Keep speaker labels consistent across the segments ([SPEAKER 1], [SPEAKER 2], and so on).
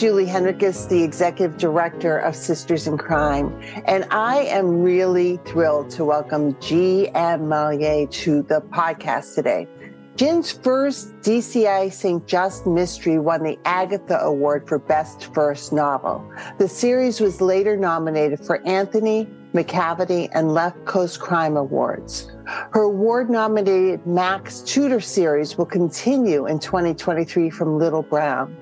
[SPEAKER 1] Julie Henriques, the Executive Director of Sisters in Crime, and I am really thrilled to welcome G.M. Malliet to the podcast today. Jin's first DCI St. Just mystery won the Agatha Award for Best First Novel. The series was later nominated for Anthony, Macavity, and Left Coast Crime Awards. Her award nominated Max Tudor series will continue in 2023 from Little Brown.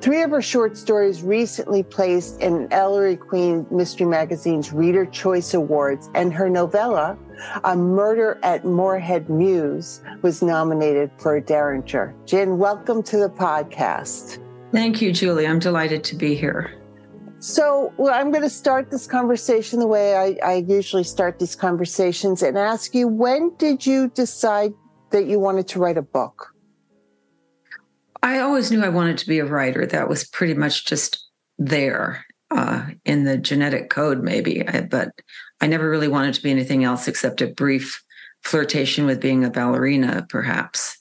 [SPEAKER 1] Three of her short stories recently placed in Ellery Queen Mystery Magazine's Reader Choice Awards, and her novella, A Murder at Morehead Mews, was nominated for a Derringer. Jen, welcome to the podcast.
[SPEAKER 2] Thank you, Julie. I'm delighted to be here.
[SPEAKER 1] So, well, I'm going to start this conversation the way I, I usually start these conversations and ask you when did you decide that you wanted to write a book?
[SPEAKER 2] I always knew I wanted to be a writer. That was pretty much just there uh, in the genetic code, maybe. I, but I never really wanted to be anything else except a brief flirtation with being a ballerina, perhaps.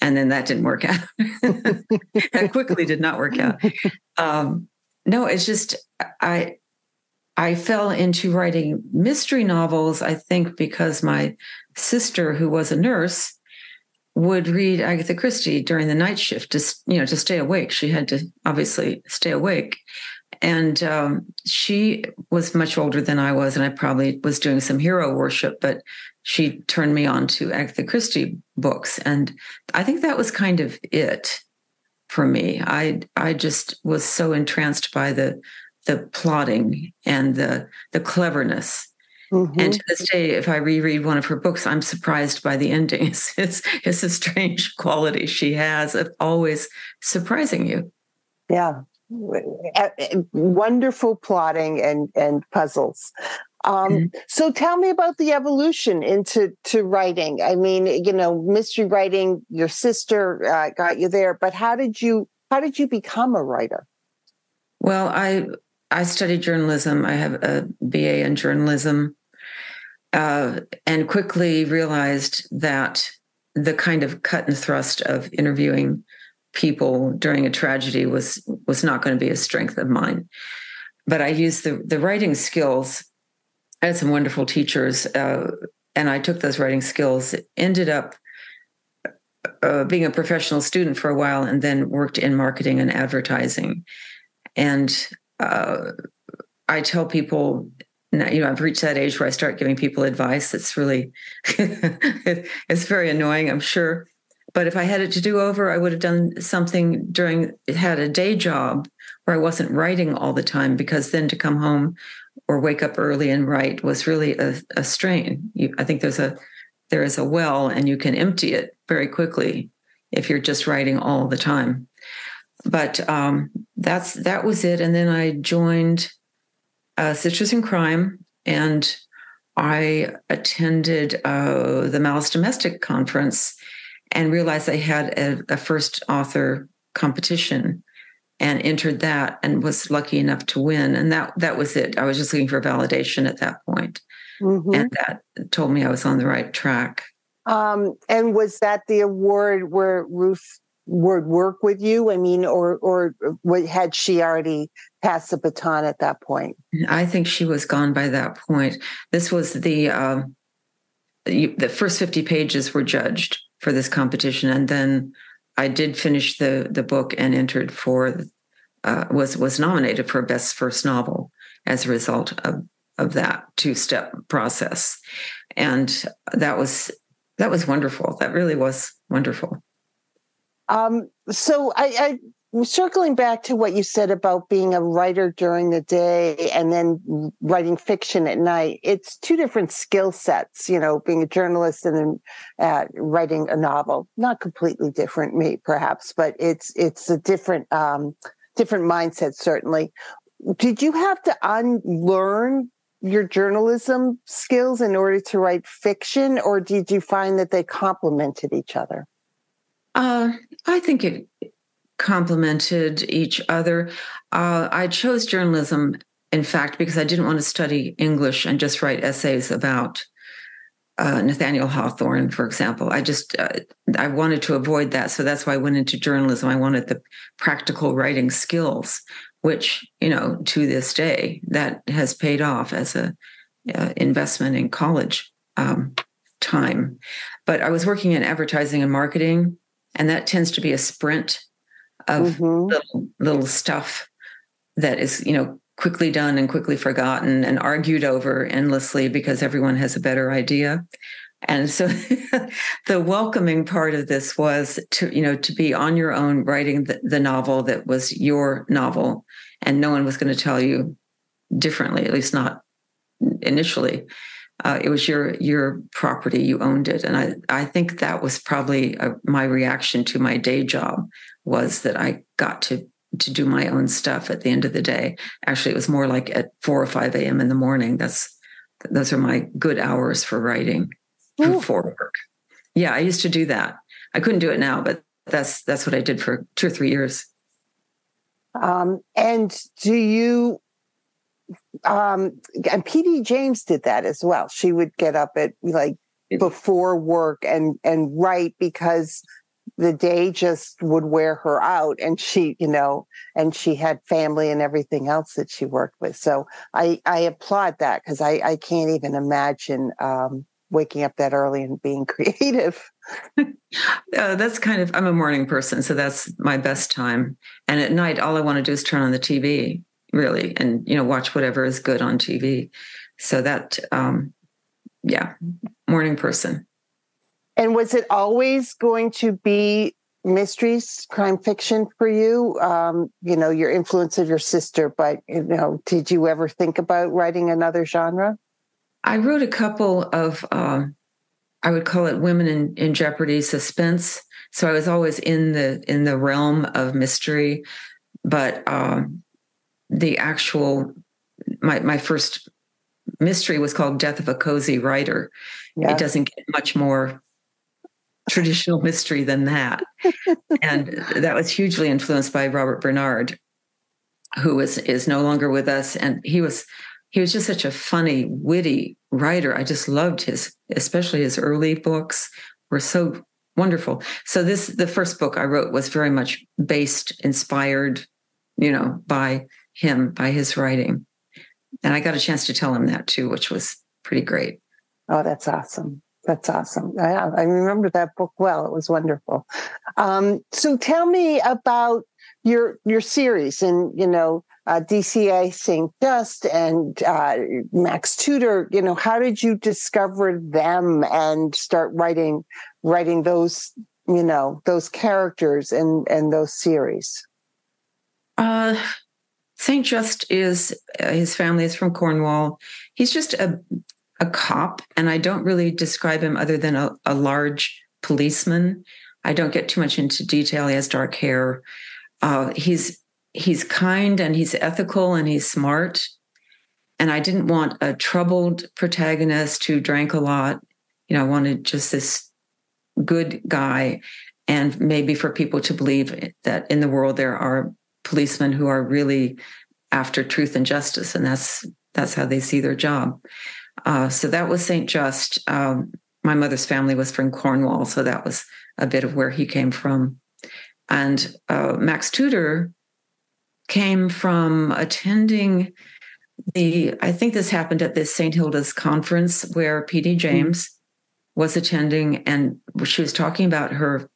[SPEAKER 2] And then that didn't work out. that quickly did not work out. Um, no, it's just I I fell into writing mystery novels. I think because my sister, who was a nurse, would read Agatha Christie during the night shift to you know to stay awake. She had to obviously stay awake, and um, she was much older than I was, and I probably was doing some hero worship. But she turned me on to Agatha Christie books, and I think that was kind of it for me. I I just was so entranced by the the plotting and the the cleverness Mm-hmm. And to this day, if I reread one of her books, I'm surprised by the endings. It's, it's a strange quality she has of always surprising you.
[SPEAKER 1] Yeah. Wonderful plotting and, and puzzles. Um, mm-hmm. So tell me about the evolution into to writing. I mean, you know, mystery writing. Your sister uh, got you there, but how did you how did you become a writer?
[SPEAKER 2] Well, I I studied journalism. I have a BA in journalism, uh, and quickly realized that the kind of cut and thrust of interviewing people during a tragedy was was not going to be a strength of mine. But I used the the writing skills. I had some wonderful teachers, uh, and I took those writing skills. Ended up uh, being a professional student for a while, and then worked in marketing and advertising. And uh, I tell people now, you know, I've reached that age where I start giving people advice. It's really, it's very annoying, I'm sure. But if I had it to do over, I would have done something during, had a day job where I wasn't writing all the time because then to come home or wake up early and write was really a, a strain. You, I think there's a, there is a well and you can empty it very quickly if you're just writing all the time. But um, that's, that was it. And then I joined uh, Sisters in Crime, and I attended uh, the Malice Domestic conference and realized I had a, a, first author competition and entered that and was lucky enough to win. And that that was it. I was just looking for validation at that point. Mm-hmm. And that told me I was on the right track.
[SPEAKER 1] Um, and was that the award where Ruth would work with you? I mean, or or had she already passed the baton at that point?
[SPEAKER 2] I think she was gone by that point. This was the uh, the first fifty pages were judged for this competition, and then I did finish the the book and entered for uh, was was nominated for best first novel as a result of of that two step process, and that was that was wonderful. That really was wonderful.
[SPEAKER 1] Um, so I, I circling back to what you said about being a writer during the day and then writing fiction at night, it's two different skill sets, you know, being a journalist and then uh, writing a novel. Not completely different, me perhaps, but it's it's a different um, different mindset, certainly. Did you have to unlearn your journalism skills in order to write fiction, or did you find that they complemented each other?
[SPEAKER 2] Uh, I think it complemented each other. Uh, I chose journalism, in fact, because I didn't want to study English and just write essays about uh, Nathaniel Hawthorne, for example. I just uh, I wanted to avoid that, so that's why I went into journalism. I wanted the practical writing skills, which you know to this day that has paid off as a uh, investment in college um, time. But I was working in advertising and marketing, and that tends to be a sprint of mm-hmm. little, little stuff that is, you know, quickly done and quickly forgotten and argued over endlessly because everyone has a better idea. And so the welcoming part of this was to, you know, to be on your own writing the, the novel that was your novel and no one was going to tell you differently, at least not initially. Uh, it was your your property you owned it and i i think that was probably a, uh, my reaction to my day job was that I got to to do my own stuff at the end of the day. Actually, it was more like at four or five a.m. in the morning. That's those are my good hours for writing for work. Yeah, I used to do that. I couldn't do it now, but that's that's what I did for two or three years.
[SPEAKER 1] Um, and do you? Um, and PD James did that as well. She would get up at like before work and and write because the day just would wear her out and she you know and she had family and everything else that she worked with. So i i applaud that because i i can't even imagine um, waking up that early and being creative.
[SPEAKER 2] Uh, that's kind of i'm a morning person so that's my best time. And at night all i want to do is turn on the tv really and you know watch whatever is good on tv so that um yeah morning person
[SPEAKER 1] and was it always going to be mysteries, crime fiction for you? Um, you know, your influence of your sister, but you know, did you ever think about writing another genre?
[SPEAKER 2] I wrote a couple of, um, I would call it women in, in jeopardy suspense. So I was always in the in the realm of mystery, but um, the actual my my first mystery was called Death of a Cozy Writer. Yeah. It doesn't get much more traditional mystery than that. and that was hugely influenced by Robert Barnard, who is is no longer with us. And he was he was just such a funny, witty writer. I just loved his, especially his early books were so wonderful. So this the first book I wrote was very much based, inspired, you know, by him, by his writing. And I got a chance to tell him that too, which was pretty great.
[SPEAKER 1] Oh, that's awesome. That's awesome. I, I remember that book well. It was wonderful. Um, so tell me about your your series and you know uh, DCI St. Just and uh, Max Tudor. You know, how did you discover them and start writing writing those you know those characters and and those series?
[SPEAKER 2] Uh, St. Just is uh, his family is from Cornwall. He's just a a cop, and I don't really describe him other than a, a large policeman. I don't get too much into detail. He has dark hair. Uh, he's he's kind and he's ethical and he's smart. And I didn't want a troubled protagonist who drank a lot. You know, I wanted just this good guy, and maybe for people to believe that in the world there are policemen who are really after truth and justice, and that's that's how they see their job. Uh, so that was St. Just. Um, my mother's family was from Cornwall, so that was a bit of where he came from. And uh, Max Tudor came from attending the, I think this happened at this St. Hilda's conference where P.D. Mm-hmm. James mm-hmm. was attending, and she was talking about her,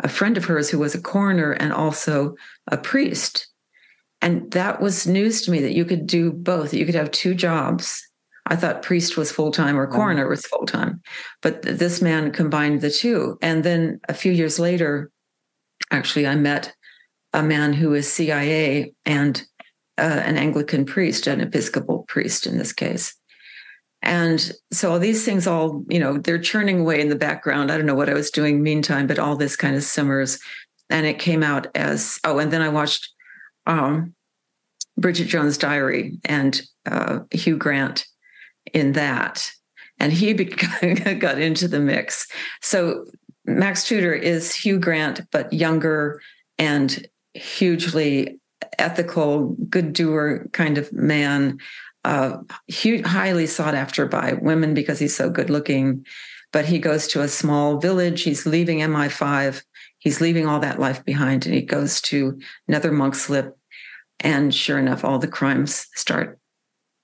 [SPEAKER 2] a friend of hers who was a coroner and also a priest. And that was news to me that you could do both, you could have two jobs I thought priest was full time or coroner was full time, but this man combined the two. And then a few years later, actually, I met a man who is CIA and uh, an Anglican priest, an Episcopal priest in this case. And so all these things all, you know, they're churning away in the background. I don't know what I was doing meantime, but all this kind of simmers. And it came out as, oh, and then I watched um, Bridget Jones' Diary and uh, Hugh Grant in that. And he got into the mix. So Max Tudor is Hugh Grant, but younger and hugely ethical, good doer kind of man, uh, huge, highly sought after by women because he's so good looking. But he goes to a small village. He's leaving MI5. He's leaving all that life behind, and he goes to Nether Monkslip. And sure enough, all the crimes start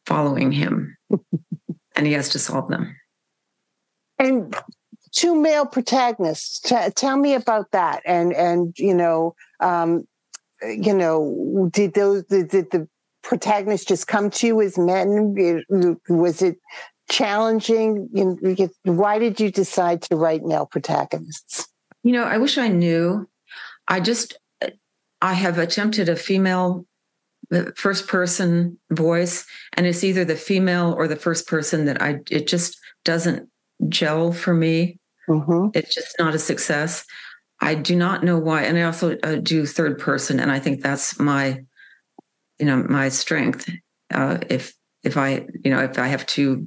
[SPEAKER 2] following him, and he has to solve them.
[SPEAKER 1] And two male protagonists. T- tell me about that. And and you know, um, you know, did those did, did the protagonists just come to you as men? Was it challenging? You know, why did you decide to write male protagonists?
[SPEAKER 2] You know, I wish I knew. I just I have attempted a female first person voice and it's either the female or the first person that I it just doesn't gel for me. Mm-hmm. It's just not a success. I do not know why. And I also uh, do third person, and I think that's my, you know, my strength. Uh, if if I, you know, if I have to,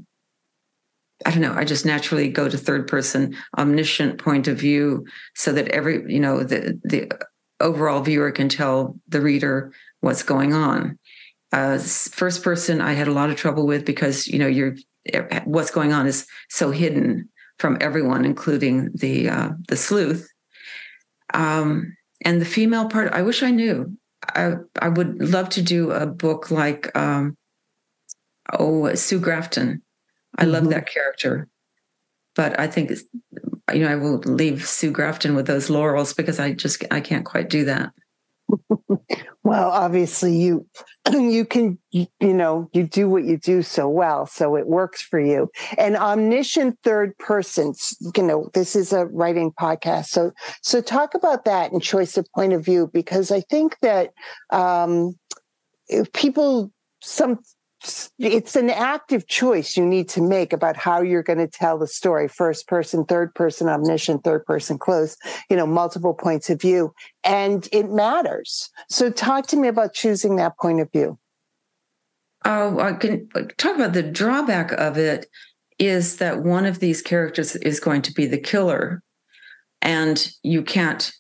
[SPEAKER 2] I don't know, I just naturally go to third person, omniscient point of view, so that every, you know, the the overall viewer can tell the reader what's going on. Uh, first person, I had a lot of trouble with because you know you're what's going on is so hidden from everyone, including the uh, the sleuth. Um, and the female part, I wish I knew. I I would love to do a book like um, oh Sue Grafton. I mm-hmm. love that character, but I think you know I will leave Sue Grafton with those laurels because I just I can't quite do that.
[SPEAKER 1] Well, obviously you you can you know you do what you do so well so it works for you. And omniscient third person you know this is a writing podcast so so talk about that and choice of point of view because i think that um people some it's an active choice you need to make about how you're going to tell the story first person third person omniscient third person close you know multiple points of view and it matters. So talk to me about choosing that point of view.
[SPEAKER 2] Oh i can talk about the drawback of it is that one of these characters is going to be the killer and you can't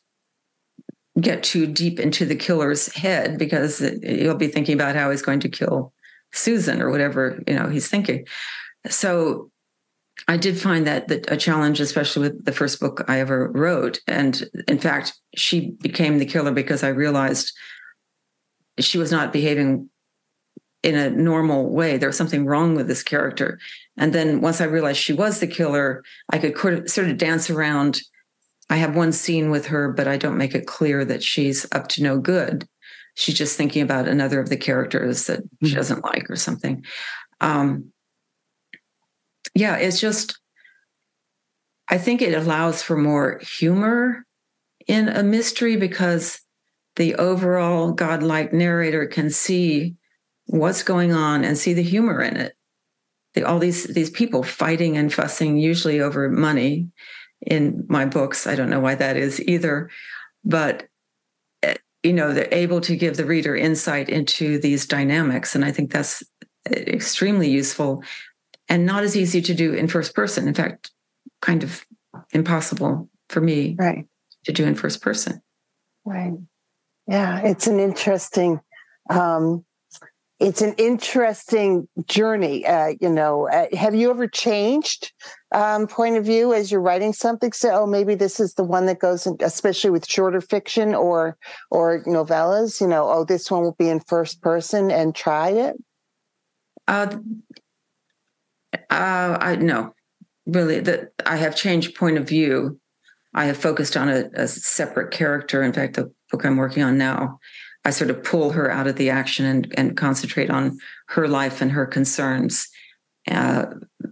[SPEAKER 2] get too deep into the killer's head because you'll be thinking about how he's going to kill Susan or whatever you know he's thinking. So I did find that, that a challenge, especially with the first book I ever wrote. And in fact, she became the killer because I realized she was not behaving in a normal way. There was something wrong with this character. And then once I realized she was the killer, I could sort of dance around. I have one scene with her, but I don't make it clear that she's up to no good she's just thinking about another of the characters that mm-hmm. she doesn't like or something. Um, yeah, it's just, I think it allows for more humor in a mystery because the overall godlike narrator can see what's going on and see the humor in it. The, all these these people fighting and fussing, usually over money. In my books, I don't know why that is either, but you know they're able to give the reader insight into these dynamics. And i think that's extremely useful and not as easy to do in first person. In fact kind of impossible for me
[SPEAKER 1] right.
[SPEAKER 2] to do in first person.
[SPEAKER 1] Right. Yeah it's an interesting um it's an interesting journey. Uh, you know, uh, have you ever changed um, point of view as you're writing something? So, oh, maybe this is the one that goes, in, especially with shorter fiction or or novellas. You know, oh, this one will be in first person, and try it.
[SPEAKER 2] Uh, uh, I no, really. That I have changed point of view. I have focused on a, a separate character. In fact, the book I'm working on now I sort of pull her out of the action and, and concentrate on her life and her concerns. Uh,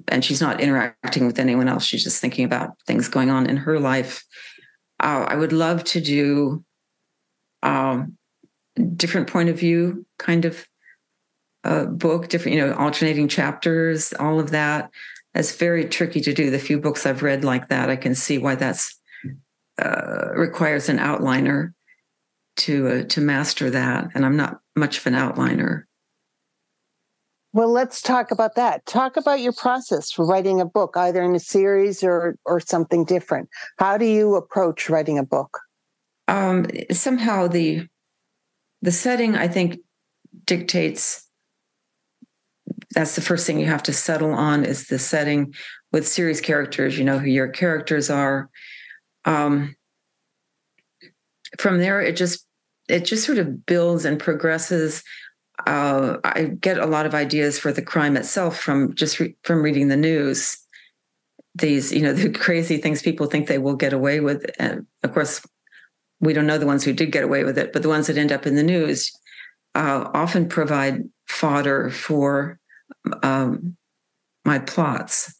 [SPEAKER 2] and she's not interacting with anyone else. She's just thinking about things going on in her life. Uh, I would love to do um, different point of view kind of uh, book, different, you know, alternating chapters, all of that. That's very tricky to do. The few books I've read like that, I can see why that's uh, requires an outliner to uh, to master that, and I'm not much of an outliner.
[SPEAKER 1] Well, let's talk about that. Talk about your process for writing a book, either in a series or or something different. How do you approach writing a book?
[SPEAKER 2] Um, somehow the the setting, I think, dictates. That's the first thing you have to settle on is the setting with series characters. You know who your characters are. Um, from there, it just it just sort of builds and progresses. Uh, I get a lot of ideas for the crime itself from just re- from reading the news. These, you know, the crazy things people think they will get away with, and of course, we don't know the ones who did get away with it, but the ones that end up in the news uh, often provide fodder for um, my plots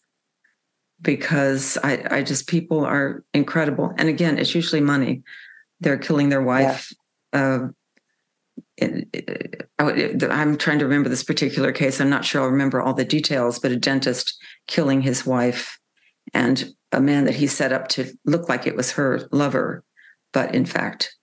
[SPEAKER 2] because I, I just people are incredible, and again, it's usually money. They're killing their wife uh, I'm trying to remember this particular case. I'm not sure I'll remember all the details, but a dentist killing his wife and a man that he set up to look like it was her lover, but in fact,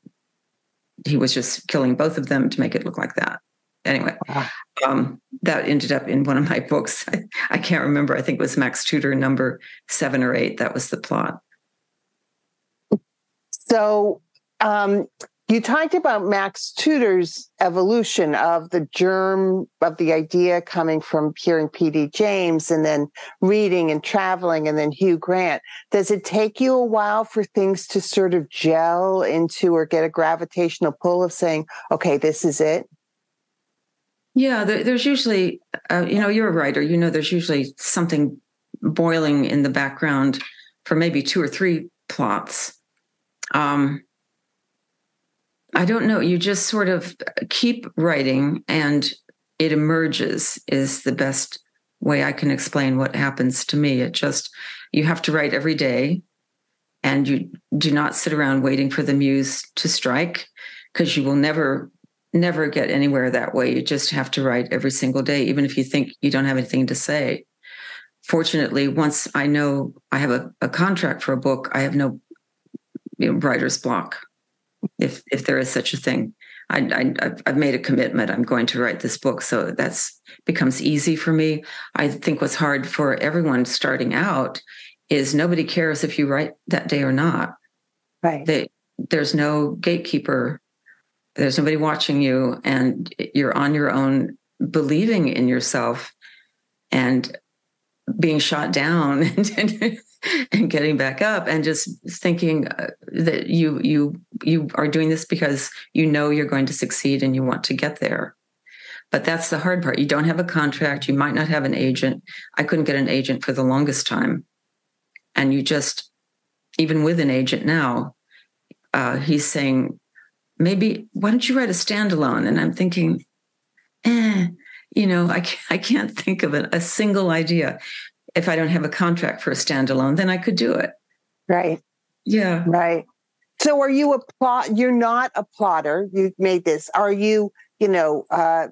[SPEAKER 2] he was just killing both of them to make it look like that. Anyway, wow. um, that ended up in one of my books. I, I can't remember. I think it was Max Tudor number seven or eight. That was the plot.
[SPEAKER 1] So, um, you talked about Max Tudor's evolution of the germ of the idea coming from hearing P.D. James and then reading and traveling and then Hugh Grant. Does it take you a while for things to sort of gel into or get a gravitational pull of saying, okay, this is it?
[SPEAKER 2] Yeah, there's usually, uh, you know, you're a writer, you know, there's usually something boiling in the background for maybe two or three plots. Um, I don't know. You just sort of keep writing and it emerges, is the best way I can explain what happens to me. It just, you have to write every day and you do not sit around waiting for the muse to strike because you will never, never get anywhere that way. You just have to write every single day, even if you think you don't have anything to say. Fortunately, once I know I have a, a contract for a book, I have no you know, writer's block if if there is such a thing. I, I I've made a commitment. I'm going to write this book, so that's becomes easy for me. I think what's hard for everyone starting out is nobody cares if you write that day or not.
[SPEAKER 1] Right.
[SPEAKER 2] They, there's no gatekeeper. There's nobody watching you, and you're on your own, believing in yourself, and being shot down and, and getting back up and just thinking uh, that you you you are doing this because you know you're going to succeed and you want to get there. But that's the hard part. You don't have a contract. You might not have an agent. I couldn't get an agent for the longest time. And you just even with an agent now uh, he's saying maybe why don't you write a standalone? And i'm thinking eh you know i can't, I can't think of a, a single idea if I don't have a contract for a standalone, then I could do it.
[SPEAKER 1] Right.
[SPEAKER 2] Yeah.
[SPEAKER 1] Right. So are you a plot? You're not a plotter. You made this. Are you, you know, uh,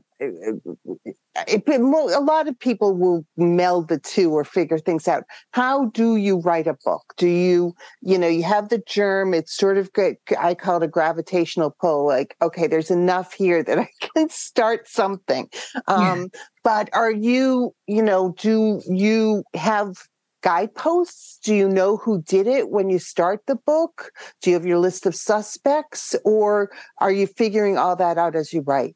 [SPEAKER 1] it, a lot of people will meld the two or figure things out. How do you write a book? Do you, you know, you have the germ, it's sort of, I call it a gravitational pull. Like, okay, there's enough here that I can start something. Um, yeah. But are you, you know, do you have guideposts? Do you know who did it when you start the book? Do you have your list of suspects or are you figuring all that out as you write?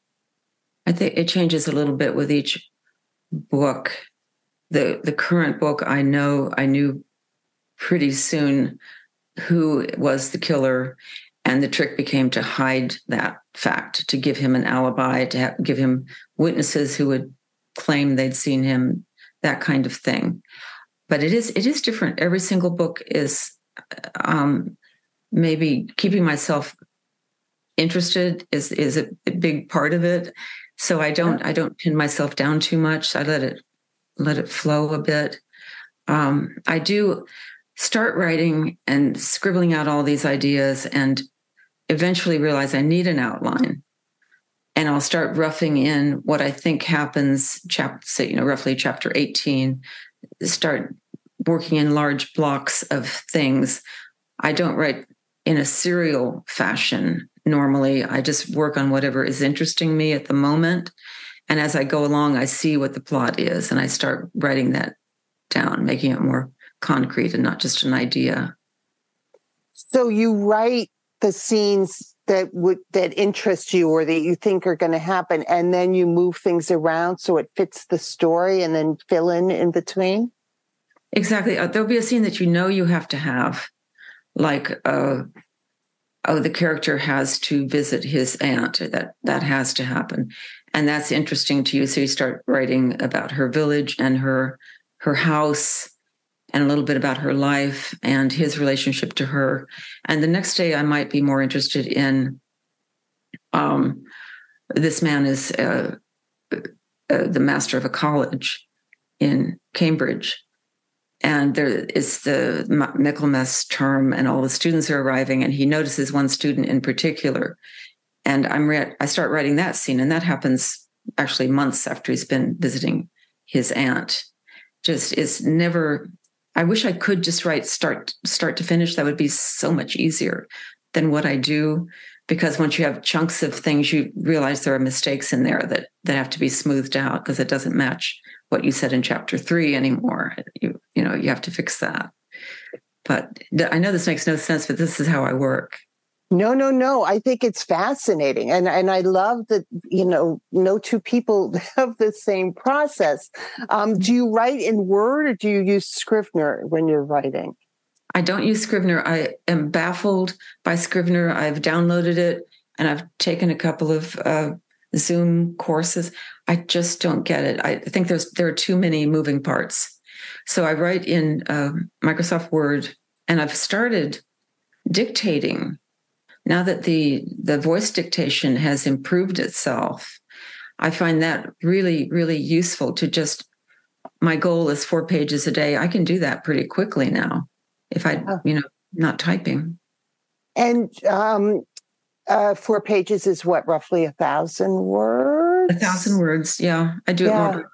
[SPEAKER 2] I think it changes a little bit with each book. The the current book I know I knew pretty soon who was the killer and the trick became to hide that fact to give him an alibi to have, give him witnesses who would claim they'd seen him that kind of thing. But it is it is different. Every single book is um, maybe keeping myself interested is is a, a big part of it so i don't i don't pin myself down too much. I let it let it flow a bit. Um, i do start writing and scribbling out all these ideas and eventually realize i need an outline. And I'll start roughing in what I think happens, chapter, say, you know, roughly chapter 18, start working in large blocks of things. I don't write in a serial fashion normally. I just work on whatever is interesting me at the moment. And as I go along, I see what the plot is and I start writing that down, making it more concrete and not just an idea.
[SPEAKER 1] So you write the scenes that would that interest you or that you think are going to happen and then you move things around so it fits the story and then fill in in between
[SPEAKER 2] exactly uh, there'll be a scene that you know you have to have like uh, oh the character has to visit his aunt that that has to happen and that's interesting to you so you start writing about her village and her her house and a little bit about her life and his relationship to her. And the next day, I might be more interested in um, this man is uh, uh, the master of a college in Cambridge. And there is the Michaelmas term, and all the students are arriving, and he notices one student in particular. And I'm re- I start writing that scene, and that happens actually months after he's been visiting his aunt. Just is never I wish I could just write start start to finish. That would be so much easier than what I do. Because once you have chunks of things, you realize there are mistakes in there that that have to be smoothed out because it doesn't match what you said in chapter three anymore. You you know you have to fix that. But I know this makes no sense, but this is how I work.
[SPEAKER 1] No, no, no. I think it's fascinating. And and I love that, you know, no two people have the same process. Um, do you write in Word or do you use Scrivener when you're writing?
[SPEAKER 2] I don't use Scrivener. I am baffled by Scrivener. I've downloaded it and I've taken a couple of uh, Zoom courses. I just don't get it. I think there's there are too many moving parts. So I write in uh, Microsoft Word and I've started dictating now that the the voice dictation has improved itself i find that really really useful to just my goal is four pages a day i can do that pretty quickly now if i oh. you know not typing
[SPEAKER 1] and um uh four pages is what roughly a thousand words
[SPEAKER 2] a thousand words yeah i do yeah. it more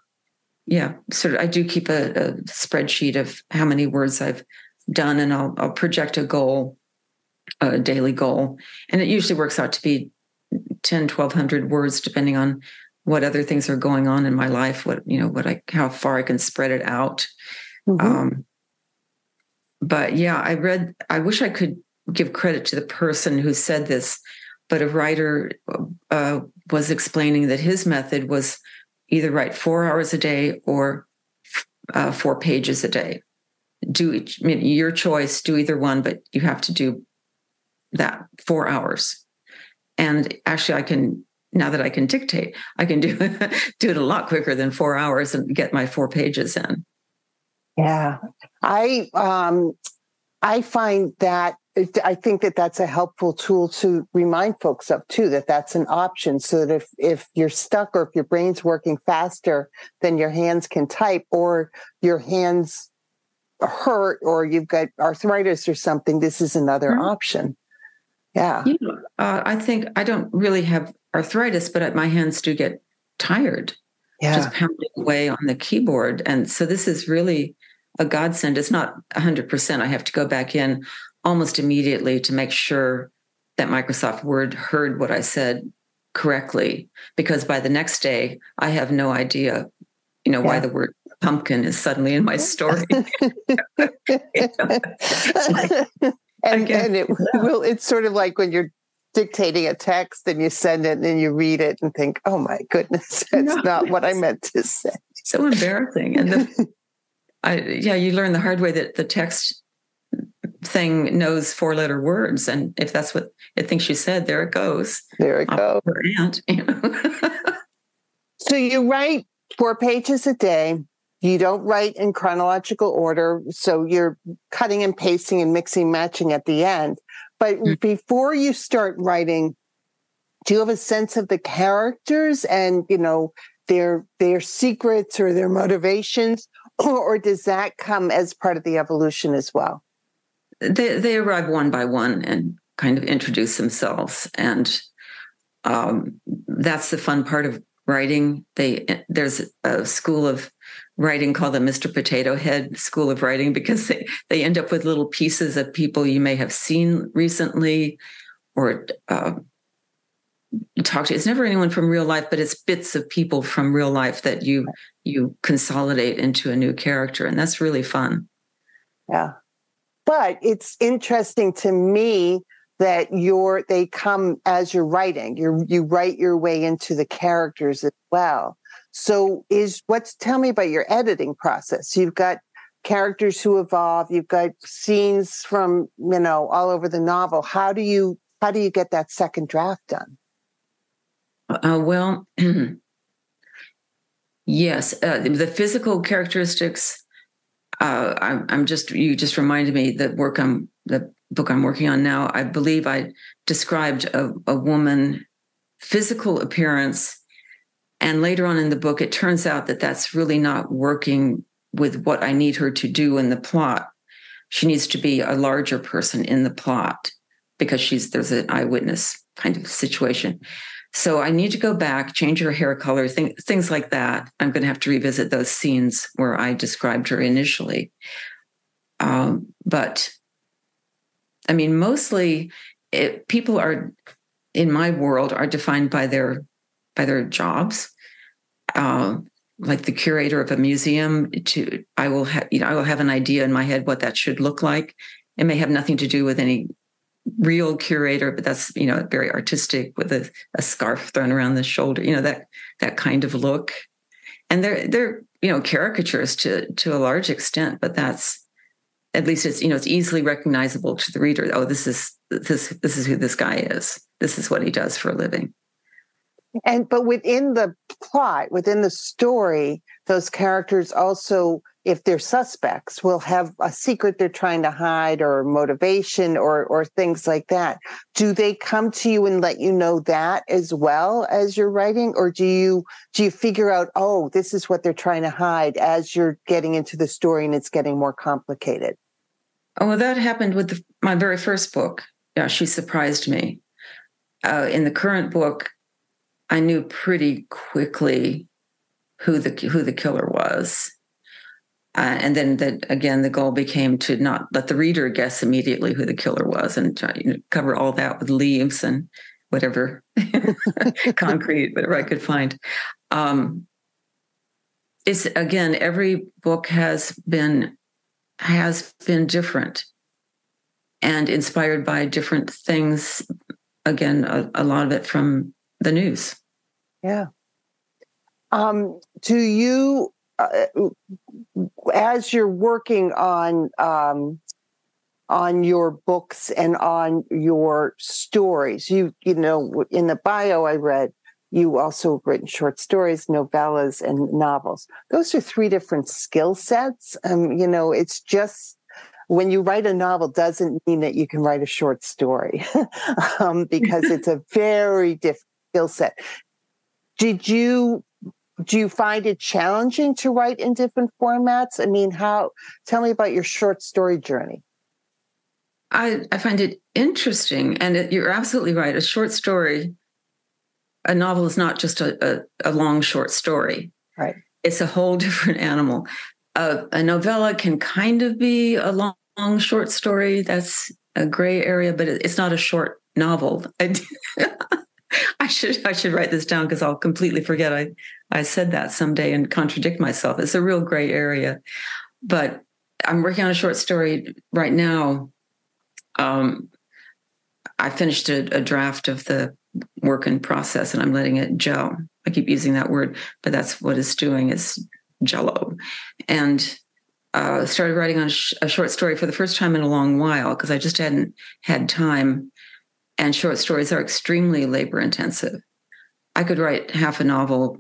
[SPEAKER 2] yeah sort of i do keep a, a spreadsheet of how many words i've done and i'll, I'll project a goal a daily goal. And it usually works out to be 10, 1200 words, depending on what other things are going on in my life, what, you know, what I, how far I can spread it out. Mm-hmm. Um, but yeah, I read, I wish I could give credit to the person who said this, but a writer uh, was explaining that his method was either write four hours a day or uh, four pages a day. Do each, I mean, your choice, do either one, but you have to do that four hours. And actually, I can now that I can dictate, I can do do it a lot quicker than four hours and get my four pages in.
[SPEAKER 1] Yeah, I um, I find that I think that that's a helpful tool to remind folks of too that that's an option so that if if you're stuck or if your brain's working faster than your hands can type or your hands hurt or you've got arthritis or something this is another mm-hmm. option yeah.
[SPEAKER 2] Uh, I think I don't really have arthritis, but my hands do get tired. Yeah. Just pounding away on the keyboard. And so this is really a godsend. It's not 100%. I have to go back in almost immediately to make sure that Microsoft Word heard what I said correctly. Because by the next day, I have no idea, you know, yeah. why the word pumpkin is suddenly in my story.
[SPEAKER 1] and, and it will it's sort of like when you're dictating a text and you send it and you read it and think oh my goodness that's no, not what i meant to say
[SPEAKER 2] so embarrassing and the, I, yeah you learn the hard way that the text thing knows four letter words and if that's what it thinks you said there it goes
[SPEAKER 1] there it goes aunt, you know? so you write four pages a day you don't write in chronological order, so you're cutting and pasting and mixing, matching at the end. But mm-hmm. before you start writing, do you have a sense of the characters and you know their their secrets or their motivations, or, or does that come as part of the evolution as well?
[SPEAKER 2] They they arrive one by one and kind of introduce themselves and um, that's the fun part of writing. They there's a school of writing called the Mr. Potato Head School of Writing because they, they end up with little pieces of people you may have seen recently or uh, talk to. It's never anyone from real life, but it's bits of people from real life that you you consolidate into a new character, and that's really fun.
[SPEAKER 1] Yeah, but it's interesting to me that you're they come as you're writing. You you write your way into the characters as well. So is what's tell me about your editing process. You've got characters who evolve, you've got scenes from, you know, all over the novel. How do you how do you get that second draft done?
[SPEAKER 2] Uh, well, yes, uh, the physical characteristics. Uh, I'm, just you just reminded me the work I'm the book I'm working on now. I believe I described a, a woman physical appearance and later on in the book, it turns out that that's really not working with what I need her to do in the plot. She needs to be a larger person in the plot because she's there's an eyewitness kind of situation. So I need to go back, change her hair color, th- things like that. I'm going to have to revisit those scenes where I described her initially. Um, but I mean, mostly it, people are in my world are defined by their by their jobs. Uh, like the curator of a museum, to I will have you know I will have an idea in my head what that should look like. It may have nothing to do with any real curator, but that's you know very artistic with a, a scarf thrown around the shoulder, you know that that kind of look. And they're they're you know caricatures to to a large extent, but that's at least it's you know it's easily recognizable to the reader. Oh, this is this this is who this guy is. This is what he does for a living
[SPEAKER 1] and but within the plot within the story those characters also if they're suspects will have a secret they're trying to hide or motivation or or things like that. Do they come to you and let you know that as well as you're writing? Or do you do you figure out oh this is what they're trying to hide as you're getting into the story and it's getting more complicated?
[SPEAKER 2] Oh that happened with the, my very first book. Yeah she surprised me. Uh, in the current book I knew pretty quickly who the who the killer was. Uh, and then that again, the goal became to not let the reader guess immediately who the killer was, and try, you know, cover all that with leaves and whatever concrete, whatever I could find. Um, it's again, every book has been has been different and inspired by different things. Again, a, a lot of it from the news.
[SPEAKER 1] Yeah. Um, do you, uh, as you're working on um, on your books and on your stories, you you know, in the bio I read, you also written short stories, novellas, and novels. Those are three different skill sets. Um, you know, it's just when you write a novel doesn't mean that you can write a short story um, because it's a very different skill set. Did you do you find it challenging to write in different formats? I mean, how tell me about your short story journey.
[SPEAKER 2] I, I find it interesting. And it, you're absolutely right. A short story, a novel is not just a, a, a long short story.
[SPEAKER 1] Right.
[SPEAKER 2] It's a whole different animal. Uh, a novella can kind of be a long, long short story. That's a gray area, but it's not a short novel. I should I should write this down because I'll completely forget I I said that someday and contradict myself. It's a real gray area. But I'm working on a short story right now. Um, I finished a, a draft of the work in process and I'm letting it gel. I keep using that word, but that's what it's doing is jello. And uh, started writing on a, sh- a short story for the first time in a long while because I just hadn't had time and short stories are extremely labor intensive. I could write half a novel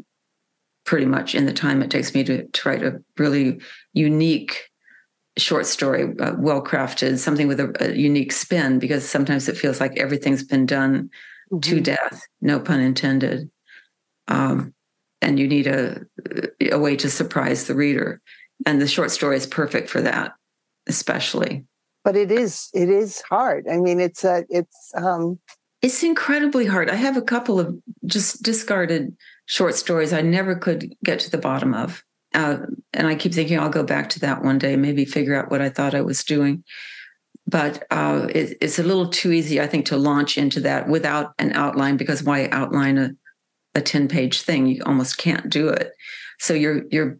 [SPEAKER 2] pretty much in the time it takes me to, to write a really unique short story, uh, well crafted, something with a, a, unique spin, because sometimes it feels like everything's been done mm-hmm. to death, no pun intended. Um, and you need a, a way to surprise the reader. And the short story is perfect for that, especially
[SPEAKER 1] but it is it is hard. I mean, it's a it's um,
[SPEAKER 2] It's incredibly hard. I have a couple of just discarded short stories I never could get to the bottom of. Uh, and I keep thinking I'll go back to that one day, maybe figure out what I thought I was doing. But uh, it, it's a little too easy, I think, to launch into that without an outline because why outline a, a 10 page thing? You almost can't do it. So you're you're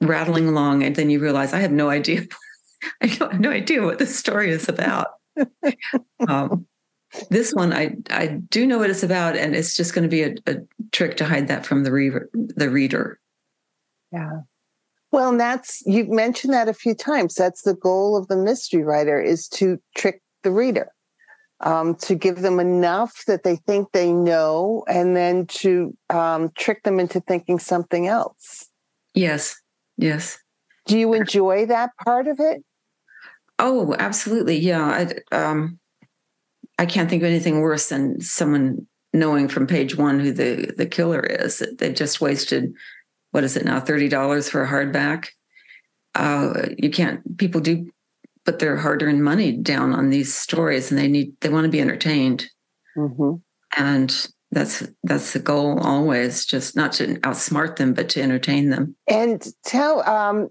[SPEAKER 2] rattling along and then you realize I have no idea. I have no idea what this story is about. um, this one, I I do know what it's about, and it's just going to be a, a trick to hide that from the reader. The reader.
[SPEAKER 1] Yeah. Well, and that's you've mentioned that a few times. That's the goal of the mystery writer is to trick the reader, um, to give them enough that they think they know, and then to um, trick them into thinking something else.
[SPEAKER 2] Yes. Yes.
[SPEAKER 1] Do you enjoy that part of it?
[SPEAKER 2] Oh, absolutely. Yeah. I, um, I can't think of anything worse than someone knowing from page one who the the killer is. They've just wasted what is it now thirty dollars for a hardback. Uh, you can't. People do put their hard earned money down on these stories, and they need they want to be entertained. Mm-hmm. And that's that's the goal always. Just not to outsmart them, but to entertain them.
[SPEAKER 1] And tell um,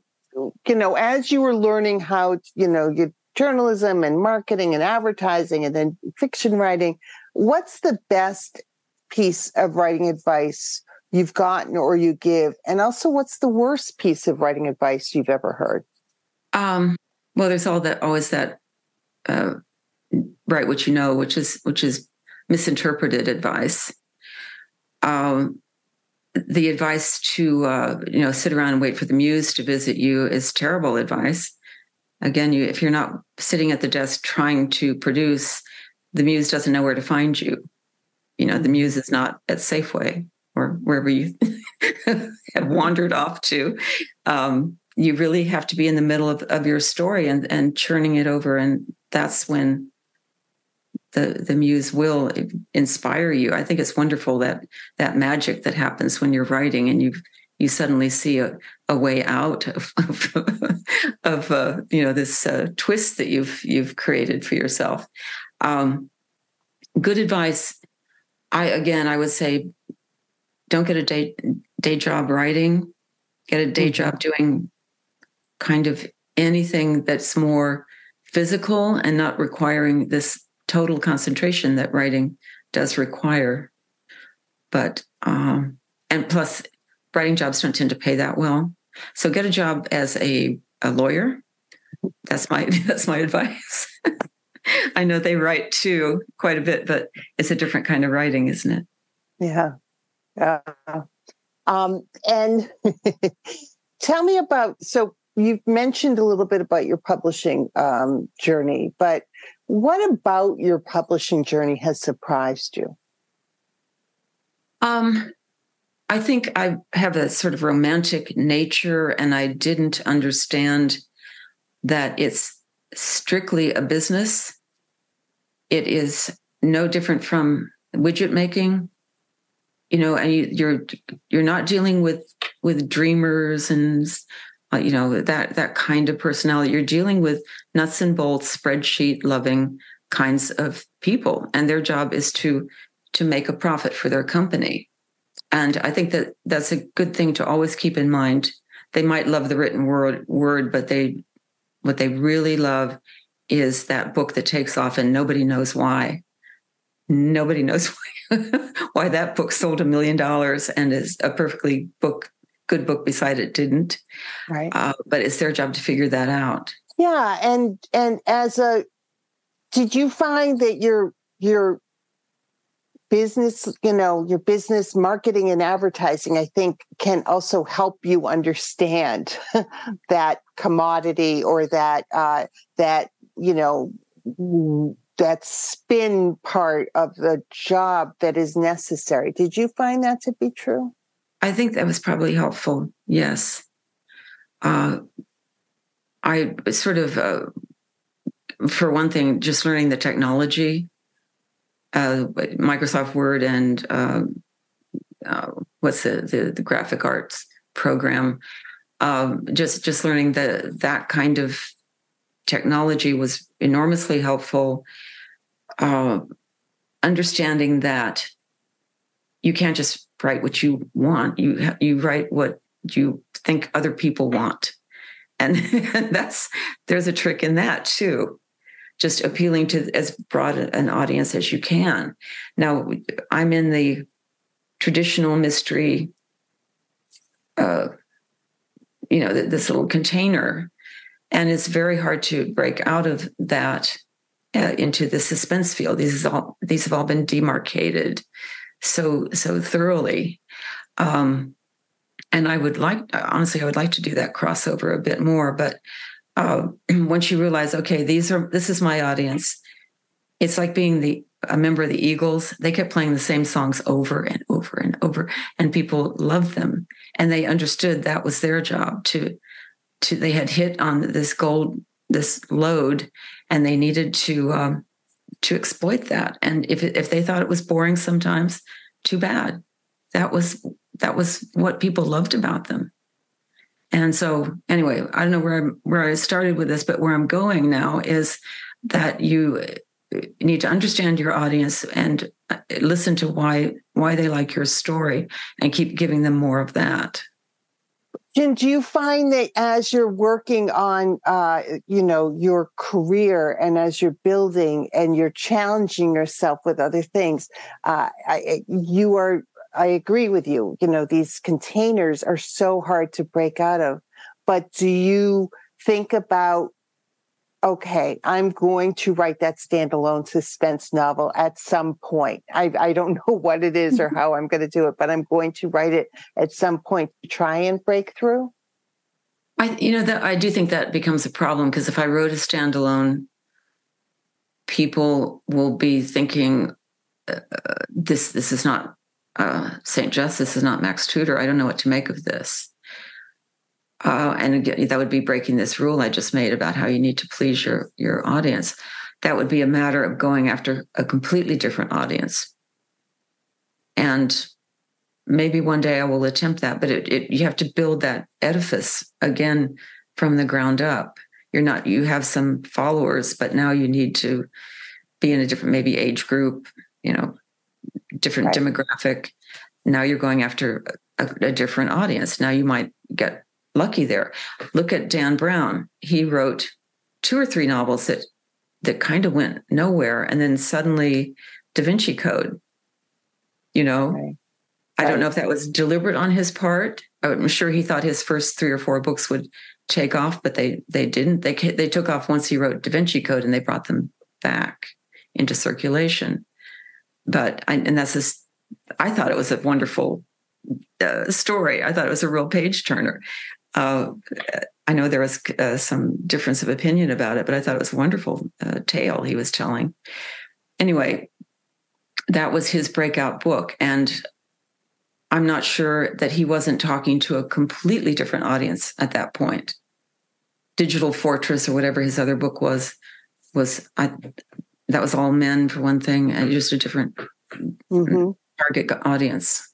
[SPEAKER 1] you know, as you were learning how you know your journalism and marketing and advertising and then fiction writing. What's the best piece of writing advice you've gotten or you give? And also, what's the worst piece of writing advice you've ever heard?
[SPEAKER 2] Um, well, there's all that always that uh, write what you know, which is which is misinterpreted advice. Um, the advice to uh, you know sit around and wait for the muse to visit you is terrible advice. Again you if you're not sitting at the desk trying to produce the muse doesn't know where to find you. You know the muse is not at safeway or wherever you have wandered off to. Um, you really have to be in the middle of, of your story and, and churning it over and that's when the the muse will inspire you i think it's wonderful that that magic that happens when you're writing and you've you suddenly see a, a way out of of, of uh, you know this uh, twist that you've you've created for yourself. Um, good advice. I again, I would say, don't get a day day job writing. Get a day mm-hmm. job doing kind of anything that's more physical and not requiring this total concentration that writing does require. But um, and plus writing jobs don't tend to pay that well. So get a job as a, a lawyer. That's my that's my advice. I know they write too quite a bit, but it's a different kind of writing, isn't it?
[SPEAKER 1] Yeah. Yeah. Um, and tell me about so you've mentioned a little bit about your publishing um, journey, but what about your publishing journey has surprised you?
[SPEAKER 2] Um, I think I have a sort of romantic nature, and I didn't understand that it's strictly a business. It is no different from widget making, you know, and you, you're you're not dealing with with dreamers and uh, you know that that kind of personality. You're dealing with nuts and bolts, spreadsheet loving kinds of people, and their job is to to make a profit for their company and I think that that's a good thing to always keep in mind. They might love the written word, word, but they what they really love is that book that takes off and nobody knows why. Nobody knows why, why that book sold a million dollars and is a perfectly book good book beside it didn't.
[SPEAKER 1] Right. Uh,
[SPEAKER 2] but it's their job to figure that out.
[SPEAKER 1] Yeah, and and as a did you find that your your business, you know, your business marketing and advertising, I think can also help you understand that commodity or that, uh, that, you know, that spin part of the job that is necessary. Did you find that to be true?
[SPEAKER 2] I think that was probably helpful. Yes. Uh, I sort of, uh, for one thing, just learning the technology uh, Microsoft Word and uh, uh, what's the, the, the graphic arts program. Um, just just learning that that kind of technology was enormously helpful. Uh, understanding that you can't just write what you want. You you write what you think other people want, and that's there's a trick in that too. Just appealing to as broad an audience as you can. Now, I'm in the traditional mystery, uh, you know, this little container, and it's very hard to break out of that uh, into the suspense field. These all these have all been demarcated so so thoroughly. Um, and I would like, honestly, I would like to do that crossover a bit more. But uh, once you realize, okay, these are this is my audience, it's like being the a member of the Eagles. They kept playing the same songs over and over and over, and people loved them, and they understood that was their job to to. They had hit on this gold, this lode, and they needed to um, to exploit that. And if if they thought it was boring sometimes, too bad. That was that was what people loved about them. And so anyway, I don't know where I'm where I started with this, but where I'm going now is that you need to understand your audience and uh, listen to why why they like your story and keep giving them more of that.
[SPEAKER 1] Jen, do you find that as you're working on, uh, you know, your career and as you're building and you're challenging yourself with other things, uh, I, you are, I agree with you. You know, these containers are so hard to break out of. But do you think about okay, I'm going to write that standalone suspense novel at some point. I, I don't know what it is or how I'm going to do it, but I'm going to write it at some point to try and break through.
[SPEAKER 2] I, you know, that I do think that becomes a problem because if I wrote a standalone, people will be thinking, uh, "This, this is not uh, Saint Just. This is not Max Tudor. I don't know what to make of this." Uh, and that would be breaking this rule I just made about how you need to please your your audience. That would be a matter of going after a completely different audience. And maybe one day I will attempt that, but it, it, you have to build that edifice again from the ground up. You're not you have some followers, but now you need to be in a different maybe age group, you know, different right. demographic. Now you're going after a, a different audience. Now you might get lucky there. Look at Dan Brown. He wrote two or three novels that that kind of went nowhere, and then suddenly Da Vinci Code. You know, right. I don't know if that was deliberate on his part. I'm sure he thought his first three or four books would take off, but they they didn't. They they took off once he wrote Da Vinci Code, and they brought them back into circulation. But I, and that's this. I thought it was a wonderful uh, story. I thought it was a real page turner. Uh, I know there was uh, some difference of opinion about it, but I thought it was a wonderful uh, tale he was telling. Anyway, that was his breakout book. And I'm not sure that he wasn't talking to a completely different audience at that point. Digital Fortress or whatever his other book was, was I, that was all men for one thing, and just a different mm-hmm. target audience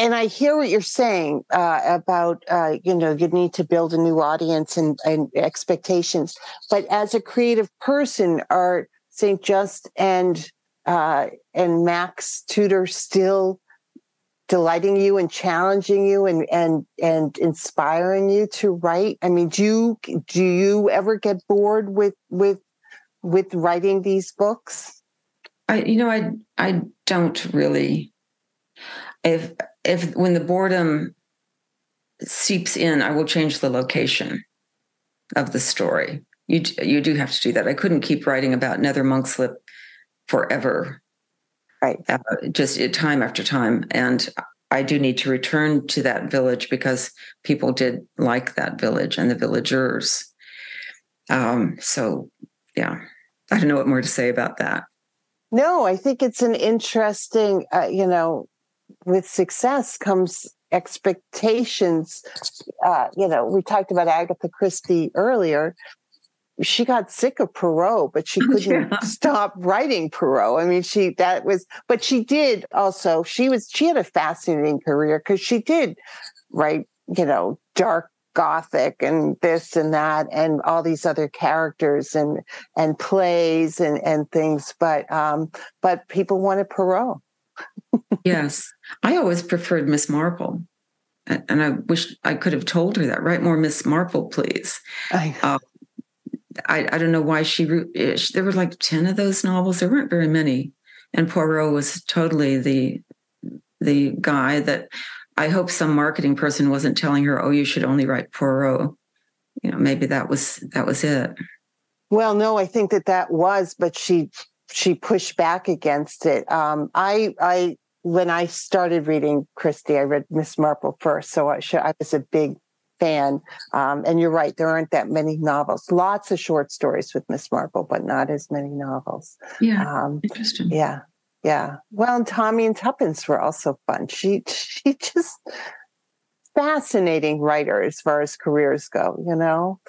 [SPEAKER 1] and I hear what you're saying uh, about uh, you know you need to build a new audience and, and expectations. But as a creative person, are Saint Just and uh, and Max Tudor still delighting you and challenging you and and and inspiring you to write? I mean, do you do you ever get bored with with with writing these books?
[SPEAKER 2] I you know I I don't really if if when the boredom seeps in, I will change the location of the story. You you do have to do that. I couldn't keep writing about Nether Monkslip forever,
[SPEAKER 1] right? Uh,
[SPEAKER 2] just time after time, and I do need to return to that village because people did like that village and the villagers. Um, so, yeah, I don't know what more to say about that.
[SPEAKER 1] No, I think it's an interesting, uh, you know, with success comes expectations. Uh, you know, we talked about Agatha Christie earlier. She got sick of Poirot, but she couldn't yeah. stop writing Poirot. I mean, she that was, but she did also. She was she had a fascinating career because she did write, you know, dark gothic and this and that and all these other characters and and plays and and things but um but people wanted Poirot
[SPEAKER 2] yes. I always preferred miss marple and i wish i could have told her that. Write more miss marple please. I, uh, I, I don't know why she eh, there were like 10 of those novels. There weren't very many. And poirot was totally the the guy that I hope some marketing person wasn't telling her, "Oh, you should only write Poirot." You know, maybe that was that was it.
[SPEAKER 1] Well, no, I think that that was, but she she pushed back against it. Um, I I when I started reading Christie, I read Miss Marple first, so I, I was a big fan. Um, and you're right, there aren't that many novels. Lots of short stories with Miss Marple, but not as many novels.
[SPEAKER 2] Yeah, um, interesting.
[SPEAKER 1] Yeah, yeah. Well, and Tommy and Tuppence were also fun. She she just fascinating writer as far as careers go, you know.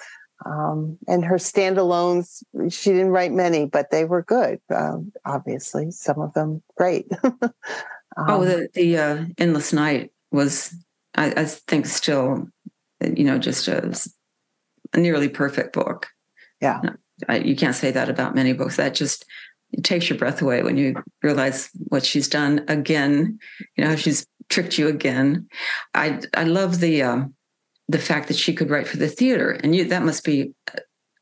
[SPEAKER 1] Um, and her standalones, she didn't write many, but they were good. Um, obviously, some of them great.
[SPEAKER 2] um, oh, the the uh, Endless Night was, I, I, think, still, you know, just a, a nearly perfect book.
[SPEAKER 1] Yeah,
[SPEAKER 2] I, you can't say that about many books. That just it takes your breath away when you realize what she's done again. You know, she's tricked you again. I I love the uh, the fact that she could write for the theater, and you that must be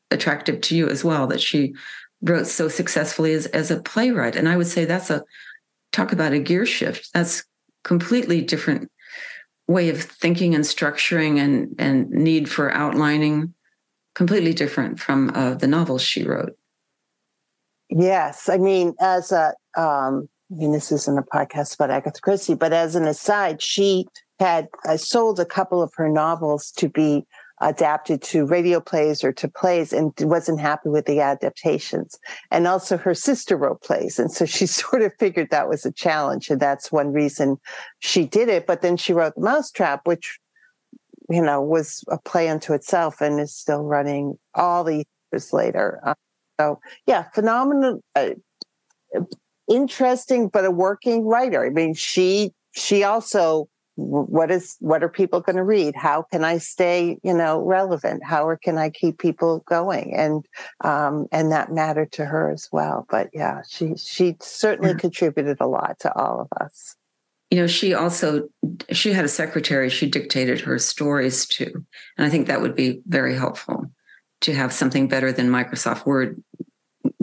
[SPEAKER 2] attractive to you as well. That she wrote so successfully as as a playwright, and I would say that's a talk about a gear shift. That's completely different way of thinking and structuring and and need for outlining completely different from uh, the novels she wrote
[SPEAKER 1] Yes, I mean, as a, um, I mean, this isn't a podcast about Agatha Christie, but as an aside, she had uh, sold a couple of her novels to be adapted to radio plays or to plays and wasn't happy with the adaptations. And also her sister wrote plays. And so she sort of figured that was a challenge. And that's one reason she did it. But then she wrote The Mousetrap, which, you know, was a play unto itself and is still running all these years later. Um, so yeah, phenomenal, uh, interesting, but a working writer. I mean, she she also what is what are people going to read? How can i stay you know relevant? How can i keep people going? And um and that mattered to her as well. But yeah she she certainly yeah. contributed a lot to all of us.
[SPEAKER 2] You know she also she had a secretary. She dictated her stories to and i think that would be very helpful to have something better than Microsoft Word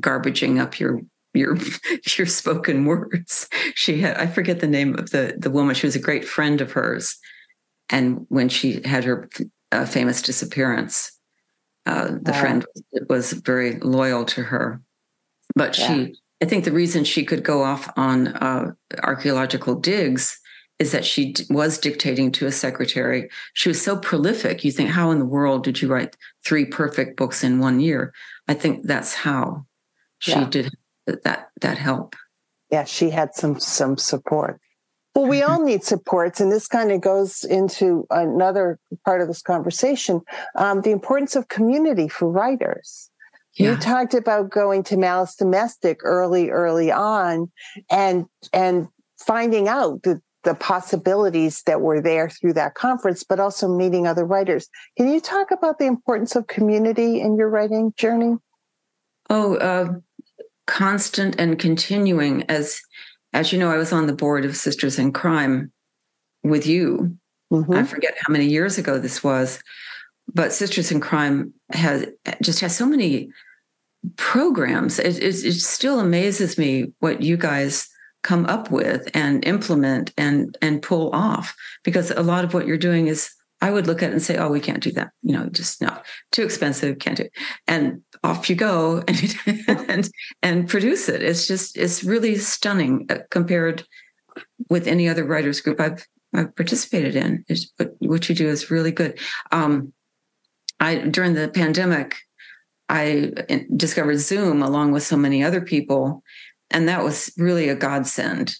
[SPEAKER 2] garbaging up your your your spoken words. She had I forget the name of the the woman. She was a great friend of hers, and when she had her uh, famous disappearance, uh, the friend was very loyal to her. But yeah. she, I think, the reason she could go off on uh, archaeological digs is that she was dictating to a secretary. She was so prolific. You think, how in the world did you write three perfect books in one year? I think that's how she yeah. did that. That help.
[SPEAKER 1] Yeah, she had some some support. Well, we all need supports, and this kind of goes into another part of this conversation: um, the importance of community for writers. Yeah. You talked about going to Malice Domestic early, early on, and and finding out that the possibilities that were there through that conference, but also meeting other writers. Can you talk about the importance of community in your writing journey?
[SPEAKER 2] Oh, uh, constant and continuing. As as you know, I was on the board of Sisters in Crime with you. Mm-hmm. I forget how many years ago this was, but Sisters in Crime has just has so many programs. It, it, it still amazes me what you guys come up with and implement and and pull off because a lot of what you're doing is I would look at it and say, "Oh, we can't do that. You know, just no, too expensive. Can't do." It. And off you go and and and produce it. It's just it's really stunning uh, compared with any other writers group I've I've participated in. It's, what what you do is really good. Um, I during the pandemic, I uh, discovered Zoom along with so many other people, and that was really a godsend.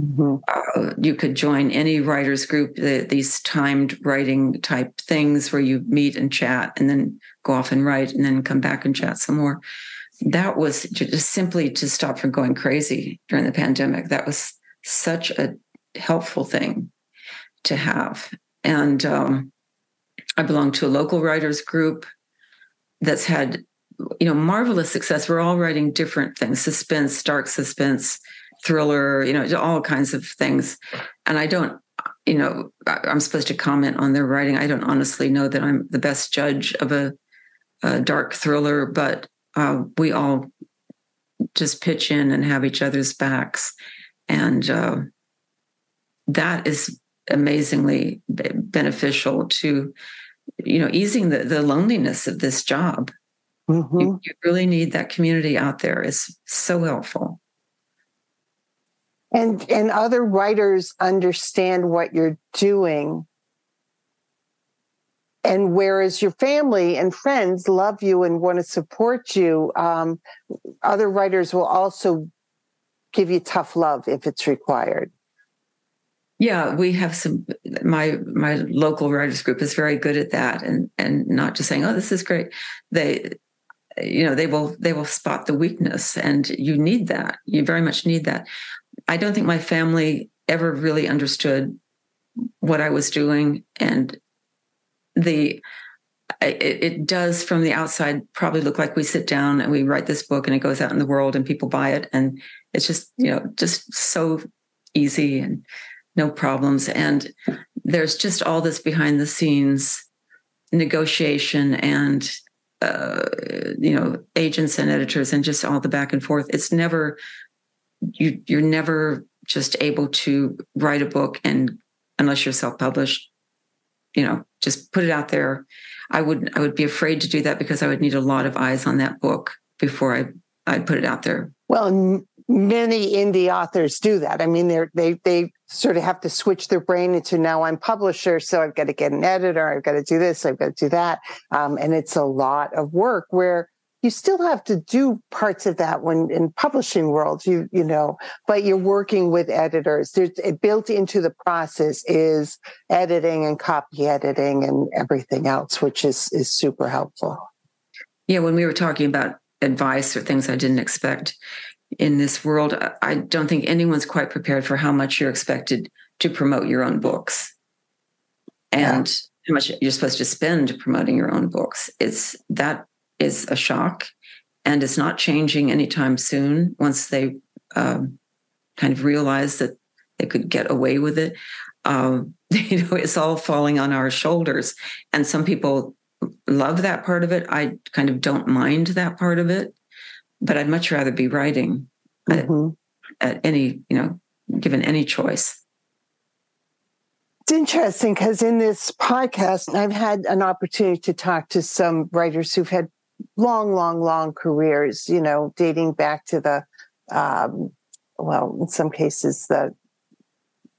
[SPEAKER 2] Mm-hmm. Uh, you could join any writers group, the, these timed writing type things where you meet and chat and then go off and write and then come back and chat some more. That was just simply to stop from going crazy during the pandemic. That was such a helpful thing to have. And um, I belong to a local writers group that's had, you know, marvelous success. We're all writing different things: suspense, dark suspense, thriller, you know, all kinds of things. And I don't, you know, I'm supposed to comment on their writing. I don't honestly know that I'm the best judge of a, a dark thriller, but uh, we all just pitch in and have each other's backs. And uh, that is amazingly beneficial to, you know, easing the, the loneliness of this job. Mm-hmm. You, you really need that community out there. It's so helpful
[SPEAKER 1] and and other writers understand what you're doing. And whereas your family and friends love you and want to support you um, other writers will also give you tough love if it's required.
[SPEAKER 2] Yeah we have some my my local writers group is very good at that and and not just saying oh this is great. They you know they will they will spot the weakness and you need that. You very much need that I don't think my family ever really understood what I was doing. And the it, it, does from the outside probably look like we sit down and we write this book and it goes out in the world and people buy it. And it's just, you know, just so easy and no problems. And there's just all this behind the scenes negotiation and uh, you know agents and editors and just all the back and forth it's never you you're never just able to write a book and unless you're self-published you know just put it out there. I would i would be afraid to do that because i would need a lot of eyes on that book before i i'd put it out there.
[SPEAKER 1] Well many indie authors do that. I mean they're they they sort of have to switch their brain into now i'm publisher so i've got to get an editor i've got to do this i've got to do that. Um, and it's a lot of work where you still have to do parts of that when in publishing world you you know but you're working with editors. There's it built into the process is editing and copy editing and everything else which is is super helpful.
[SPEAKER 2] Yeah when we were talking about advice or things i didn't expect in this world i don't think anyone's quite prepared for how much you're expected to promote your own books. And yeah. how much you're supposed to spend promoting your own books. It's that is a shock and it's not changing anytime soon once they um, kind of realize that they could get away with it. Um, you know it's all falling on our shoulders and some people love that part of it. I kind of don't mind that part of it but i'd much rather be writing mm-hmm. at, at any you know given any choice.
[SPEAKER 1] It's interesting because in this podcast, I've had an opportunity to talk to some writers who've had long, long, long careers, you know, dating back to the, um, well, in some cases, the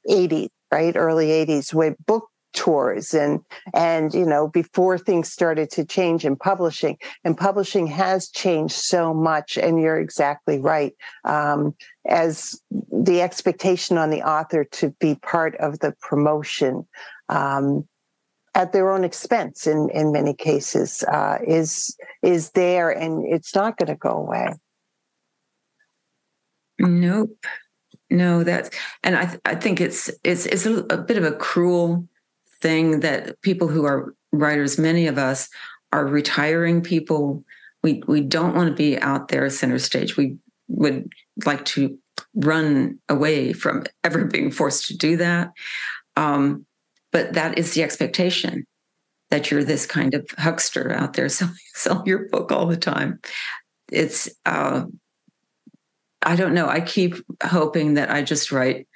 [SPEAKER 1] 80s, right? Early 80s with book tours and and you know before things started to change in publishing and publishing has changed so much and you're exactly right um, as the expectation on the author to be part of the promotion um, at their own expense in in many cases uh, is is there and it's not going to go away.
[SPEAKER 2] Nope. No that's and i th- i think it's it's it's a, a, bit of a cruel thing that people who are writers many of us are retiring people. We we don't want to be out there center stage. We would like to run away from ever being forced to do that. Um, but that is the expectation that you're this kind of huckster out there selling, your book all the time. It's, uh, I don't know. I keep hoping that I just write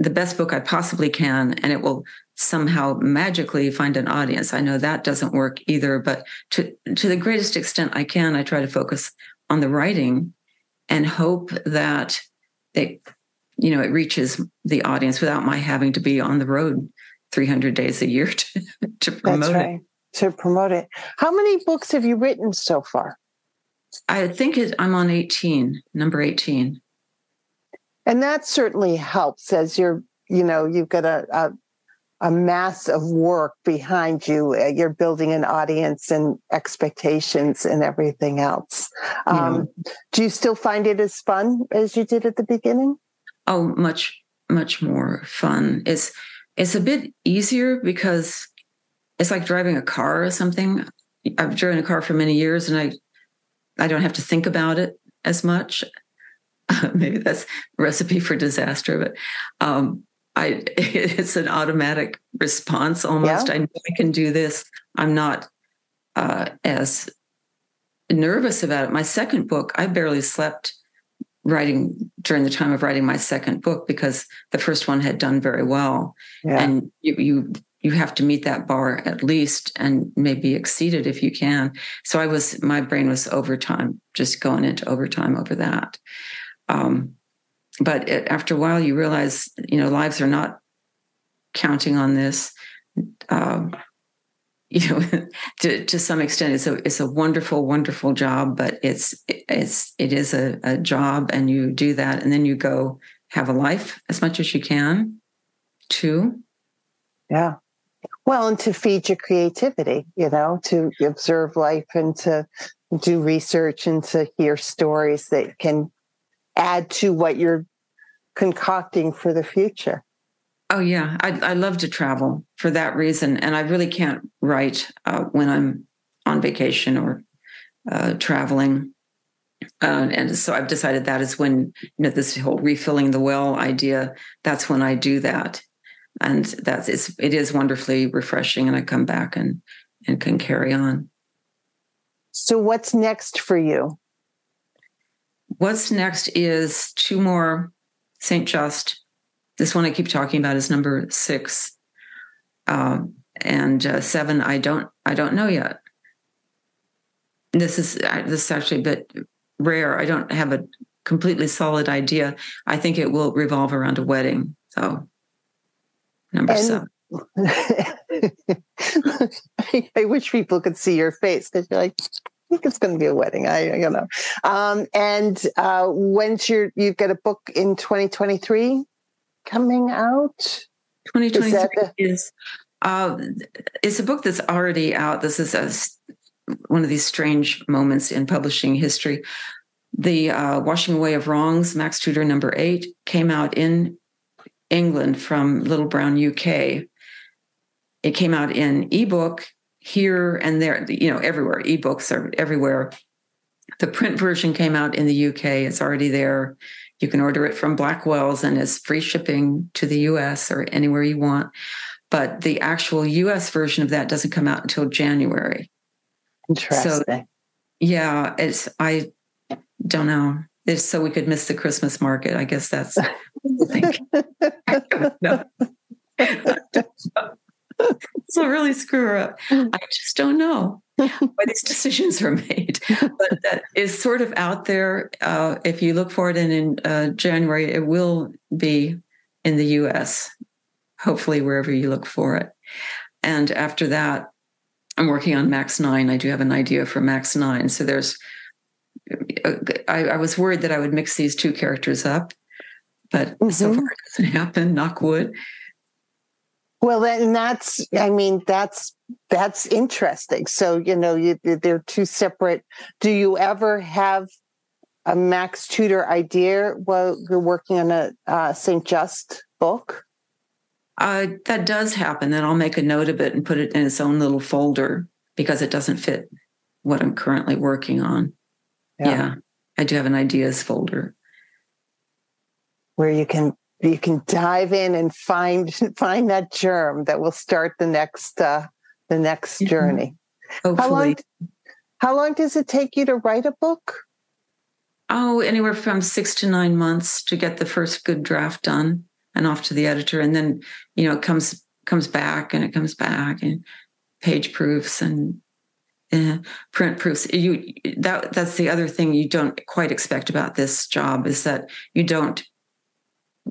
[SPEAKER 2] the best book I possibly can and it will somehow magically find an audience. I know that doesn't work either, but to, to the greatest extent I can, I try to focus on the writing and hope that they you know, it reaches the audience without my having to be on the road 300 days a year to, to promote right. it.
[SPEAKER 1] To promote it. How many books have you written so far?
[SPEAKER 2] I think it, I'm on 18, number 18.
[SPEAKER 1] And that certainly helps as you're, you know, you've got a, a, a mass of work behind you. Uh, you're building an audience and expectations and everything else. Um, Do you still find it as fun as you did at the beginning?
[SPEAKER 2] Oh much much more fun it's it's a bit easier because it's like driving a car or something. I've driven a car for many years and I I don't have to think about it as much. Maybe that's recipe for disaster, but um, I it's an automatic response almost. Yeah. I know I can do this. I'm not uh, as nervous about it. My second book, I barely slept writing during the time of writing my second book because the first one had done very well, yeah. and you, you you have to meet that bar at least and maybe exceed it if you can. So I was my brain was overtime, just going into overtime over that. Um, but it, after a while, you realize you know lives are not counting on this. Um, you know, to, to some extent, it's a it's a wonderful, wonderful job, but it's it's it is a, a job, and you do that, and then you go have a life as much as you can, too.
[SPEAKER 1] Yeah. Well, and to feed your creativity, you know, to observe life and to do research and to hear stories that can add to what you're concocting for the future.
[SPEAKER 2] Oh yeah, I, I love to travel for that reason, and I really can't write uh, when I'm on vacation or uh, traveling. Uh, and so I've decided that is when you know this whole refilling the well idea. That's when I do that, and that's it's, it is wonderfully refreshing, and I come back and and can carry on.
[SPEAKER 1] So what's next for you?
[SPEAKER 2] What's next is two more Saint Just this one I keep talking about is number six, um, and uh, seven. I don't I don't know yet. This is this is actually a bit rare. I don't have a completely solid idea. I think it will revolve around a wedding. So number and- seven.
[SPEAKER 1] I wish people could see your face because you're like, I think it's going to be a wedding. I, you know. Um, and uh, when's your, you get a book in 2023? Coming out?
[SPEAKER 2] 2023 is, is uh, it's a book that's already out. This is a, one of these strange moments in publishing history. The uh, Washing Away of Wrongs, Max Tudor number eight, came out in England from Little Brown UK. It came out in ebook here and there, you know, everywhere. Ebooks are everywhere. The print version came out in the UK. It's already there. You can order it from Blackwell's and it's free shipping to the US or anywhere you want. But the actual US version of that doesn't come out until January.
[SPEAKER 1] Interesting. So,
[SPEAKER 2] yeah, it's I don't know. It's so we could miss the Christmas market. I guess that's I so really screw her up. I just don't know why these decisions are made. But that is sort of out there. Uh, if you look for it, and in uh, January, it will be in the US, hopefully, wherever you look for it. And after that, I'm working on Max 9. I do have an idea for Max 9. So there's, I, I was worried that I would mix these two characters up, but mm-hmm. so far it doesn't happen, knock wood.
[SPEAKER 1] Well, then that's, I mean, that's, that's interesting. So, you know, you, they're two separate. Do you ever have a Max Tudor idea while you're working on a uh, St. Just book?
[SPEAKER 2] Uh, that does happen. Then I'll make a note of it and put it in its own little folder because it doesn't fit what I'm currently working on. Yeah. yeah I do have an ideas folder
[SPEAKER 1] where you can you can dive in and find find that germ that will start the next uh, the next mm-hmm. journey.
[SPEAKER 2] Hopefully.
[SPEAKER 1] How long, how long does it take you to write a book?
[SPEAKER 2] Oh, anywhere from six to nine months to get the first good draft done and off to the editor, and then you know it comes comes back and it comes back and page proofs and uh, print proofs. You that that's the other thing you don't quite expect about this job is that you don't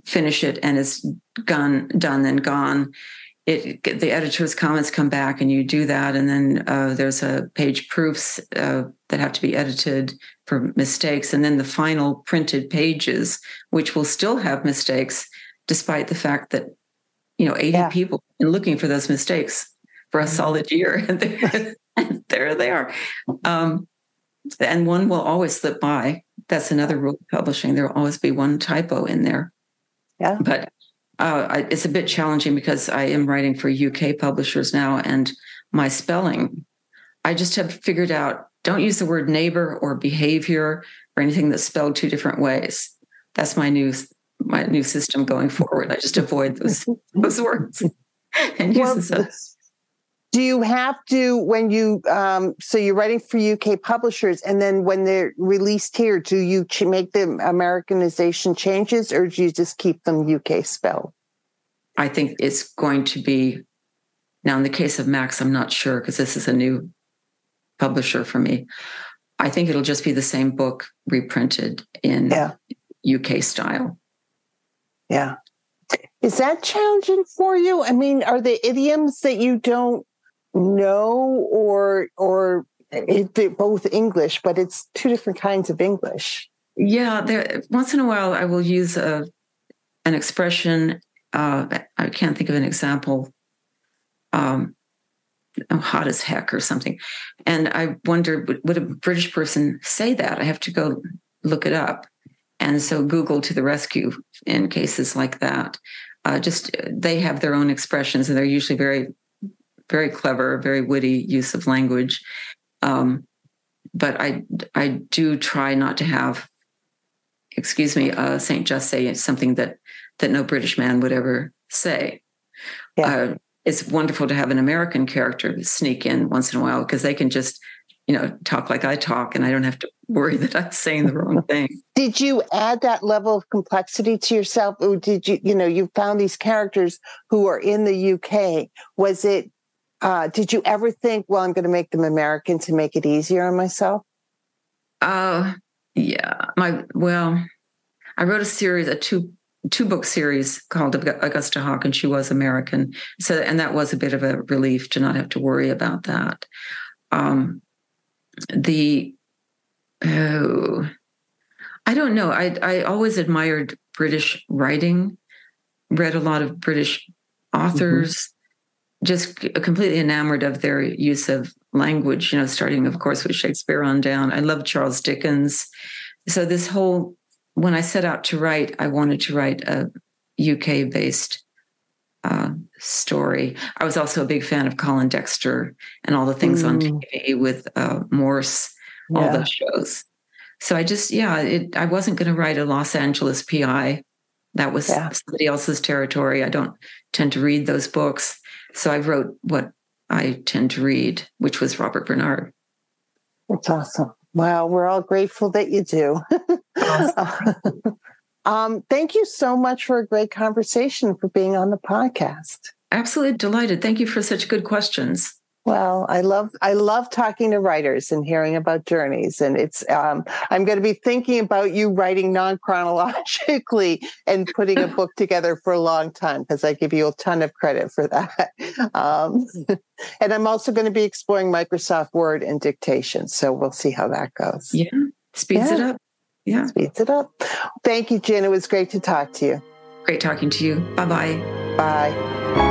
[SPEAKER 2] finish it and it's gone, done and gone. It, the editor's comments come back and you do that and then uh, there's a page proofs uh, that have to be edited for mistakes and then the final printed pages which will still have mistakes despite the fact that you know 80 yeah. people are looking for those mistakes for a mm-hmm. solid year and there, and there they are um, and one will always slip by that's another rule of publishing there will always be one typo in there
[SPEAKER 1] yeah.
[SPEAKER 2] But uh, I, it's a bit challenging because I am writing for UK publishers now, and my spelling. I just have figured out don't use the word neighbor or behavior or anything that's spelled two different ways. That's my new my new system going forward. I just avoid those those words and use well,
[SPEAKER 1] Do you have to when you um, so you're writing for UK publishers and then when they're released here, do you ch- make the Americanization changes or do you just keep them UK spelled?
[SPEAKER 2] I think it's going to be now in the case of Max, I'm not sure because this is a new publisher for me. I think it'll just be the same book reprinted in yeah. UK style.
[SPEAKER 1] Yeah. Is that challenging for you? I mean, are there idioms that you don't know or or they're both English, but it's two different kinds of English?
[SPEAKER 2] Yeah, there once in a while I will use a an expression uh, I can't think of an example. Um, oh, hot as heck or something. And I wonder, would a British person say that? I have to go look it up. And so Google to the rescue in cases like that. Uh, just they have their own expressions and they're usually very, very clever, very witty use of language. Um, but I, I do try not to have, excuse me, uh, Saint Just say something that that no British man would ever say. Yeah. Uh, it's wonderful to have an American character sneak in once in a while because they can just, you know, talk like I talk and I don't have to worry that I'm saying the wrong thing.
[SPEAKER 1] Did you add that level of complexity to yourself? Or did you, you know, you found these characters who are in the UK. Was it, uh, did you ever think, well, I'm going to make them American to make it easier on myself?
[SPEAKER 2] Uh, yeah. My, well, I wrote a series, a two two book series called Augusta Hawke, and she was American. So, and that was a bit of a relief to not have to worry about that. Um, the oh, I don't know. I I always admired British writing. Read a lot of British authors. Mm-hmm. Just completely enamored of their use of language. You know, starting of course with Shakespeare on down. I love Charles Dickens. So this whole when I set out to write, I wanted to write a UK based uh, story. I was also a big fan of Colin Dexter and all the things mm. on TV with uh, Morse, yeah. all those shows. So I just, yeah, it, I wasn't going to write a Los Angeles PI. That was yeah. somebody else's territory. I don't tend to read those books. So I wrote what I tend to read, which was Robert Barnard.
[SPEAKER 1] That's awesome. Wow, we're all grateful that you do. um, thank you so much for a great conversation, for being on the podcast.
[SPEAKER 2] Absolutely delighted. Thank you for such good questions.
[SPEAKER 1] Well, I love I love talking to writers and hearing about journeys, and it's um, I'm going to be thinking about you writing non chronologically and putting a book together for a long time because I give you a ton of credit for that. Um, and I'm also going to be exploring Microsoft Word and dictation, so we'll see how that goes.
[SPEAKER 2] Yeah, speeds yeah. it up. Yeah,
[SPEAKER 1] speeds it up. Thank you, Jen. It was great to talk to you.
[SPEAKER 2] Great talking to you. Bye-bye.
[SPEAKER 1] Bye.